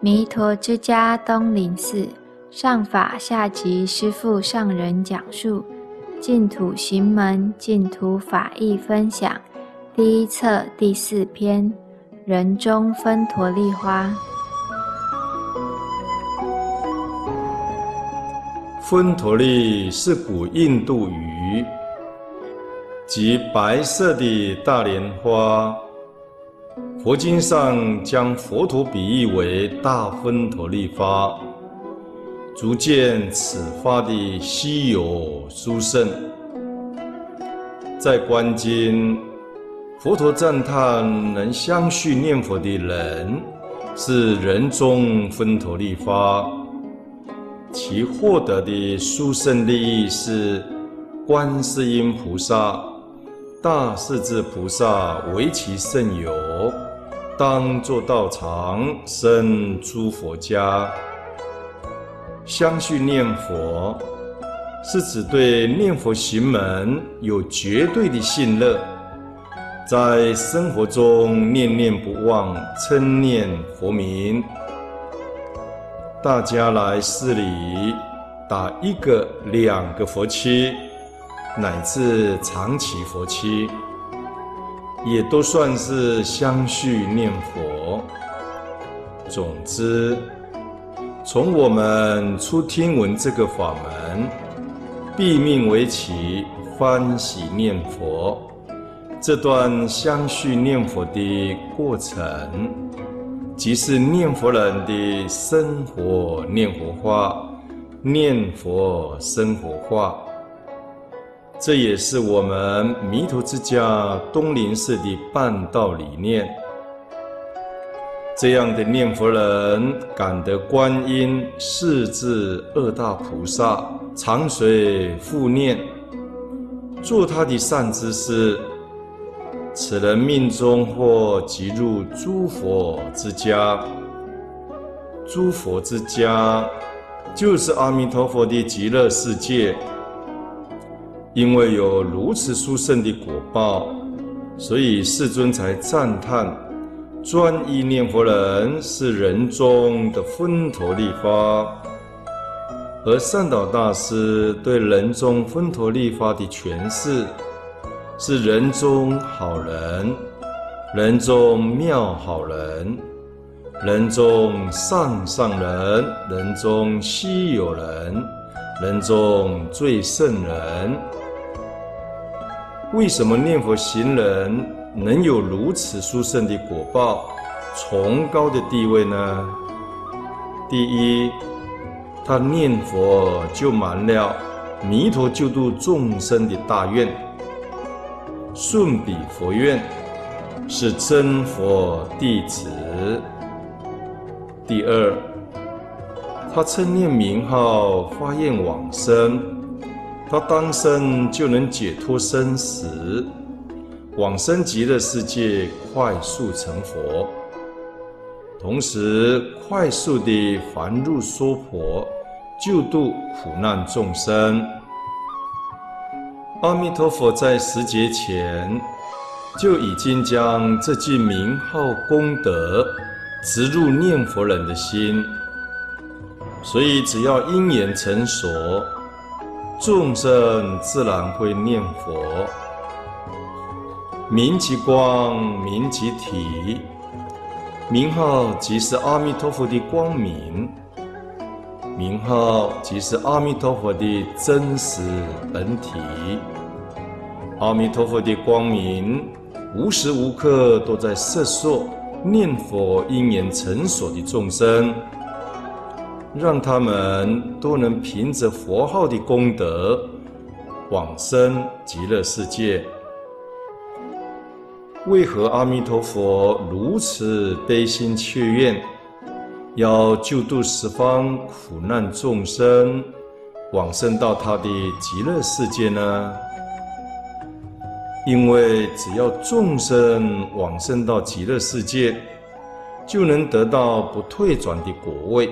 弥陀之家东林寺上法下集师父上人讲述净土行门净土法义分享第一册第四篇人中分陀利花。分陀利是古印度语，即白色的大莲花。佛经上将佛陀比喻为大分陀利花，足见此花的稀有殊胜。在观经，佛陀赞叹能相续念佛的人是人中分陀利花，其获得的殊胜利益是观世音菩萨、大势至菩萨为其甚友。当作道场生诸佛家，相续念佛，是指对念佛行门有绝对的信乐，在生活中念念不忘称念佛名。大家来寺里打一个、两个佛七，乃至长期佛七。也都算是相续念佛。总之，从我们初听闻这个法门，毕命为起欢喜念佛，这段相续念佛的过程，即是念佛人的生活念佛化，念佛生活化。这也是我们弥陀之家东林寺的办道理念。这样的念佛人，感得观音、势至二大菩萨常随护念，做他的善知识，此人命终或即入诸佛之家。诸佛之家，就是阿弥陀佛的极乐世界。因为有如此殊胜的果报，所以世尊才赞叹专一念佛人是人中的分陀利花。而善导大师对人中分陀利花的诠释是人中好人、人中妙好人、人中上上人、人中稀有人、人中最胜人。为什么念佛行人能有如此殊胜的果报、崇高的地位呢？第一，他念佛就满了弥陀救度众生的大愿，顺彼佛愿，是真佛弟子。第二，他称念名号发愿往生。他当生就能解脱生死，往生极乐世界，快速成佛，同时快速地还入娑婆，救度苦难众生。阿弥陀佛在十劫前就已经将这句名号功德植入念佛人的心，所以只要因缘成熟。众生自然会念佛，名即光，名即体，名号即是阿弥陀佛的光明，名号即是阿弥陀佛的真实本体。阿弥陀佛的光明无时无刻都在摄受念佛因缘成熟的众生。让他们都能凭着佛号的功德往生极乐世界。为何阿弥陀佛如此悲心切愿，要救度十方苦难众生，往生到他的极乐世界呢？因为只要众生往生到极乐世界，就能得到不退转的果位。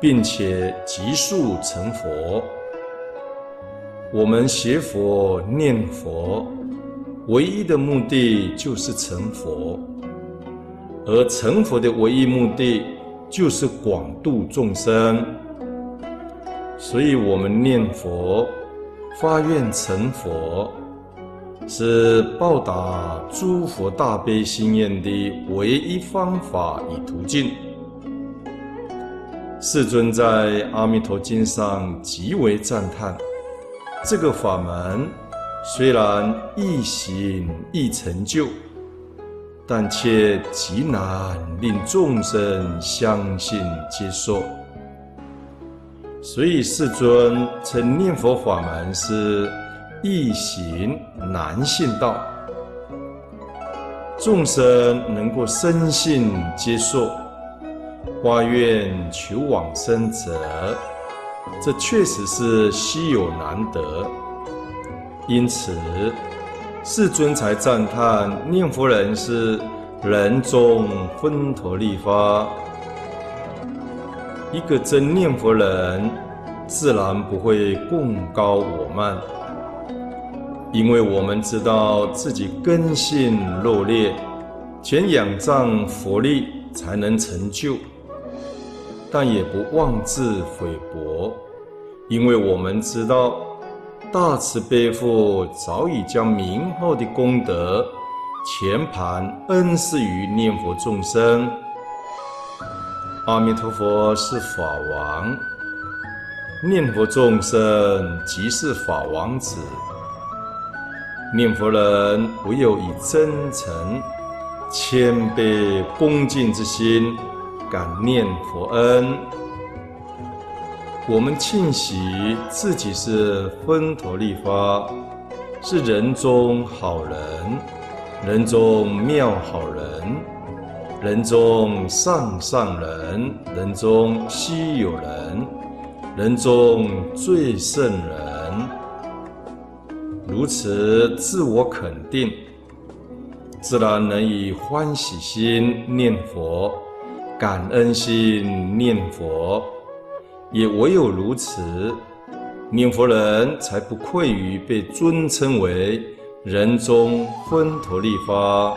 并且急速成佛。我们学佛念佛，唯一的目的就是成佛，而成佛的唯一目的就是广度众生。所以，我们念佛、发愿成佛，是报答诸佛大悲心愿的唯一方法与途径。世尊在《阿弥陀经》上极为赞叹，这个法门虽然易行易成就，但却极难令众生相信接受。所以世尊称念佛法门是易行难信道，众生能够深信接受。发愿求往生者，这确实是稀有难得，因此世尊才赞叹念佛人是人中分陀利发。一个真念佛人，自然不会共高我慢，因为我们知道自己根性弱劣，全仰仗佛力才能成就。但也不妄自菲薄，因为我们知道大慈悲父早已将名号的功德全盘恩赐于念佛众生。阿弥陀佛是法王，念佛众生即是法王子。念佛人唯有以真诚、谦卑、恭敬之心。感念佛恩，我们庆喜自己是分陀利发，是人中好人，人中妙好人，人中上上人，人中稀有人，人中最胜人。如此自我肯定，自然能以欢喜心念佛。感恩心念佛，也唯有如此，念佛人才不愧于被尊称为人中分陀利方。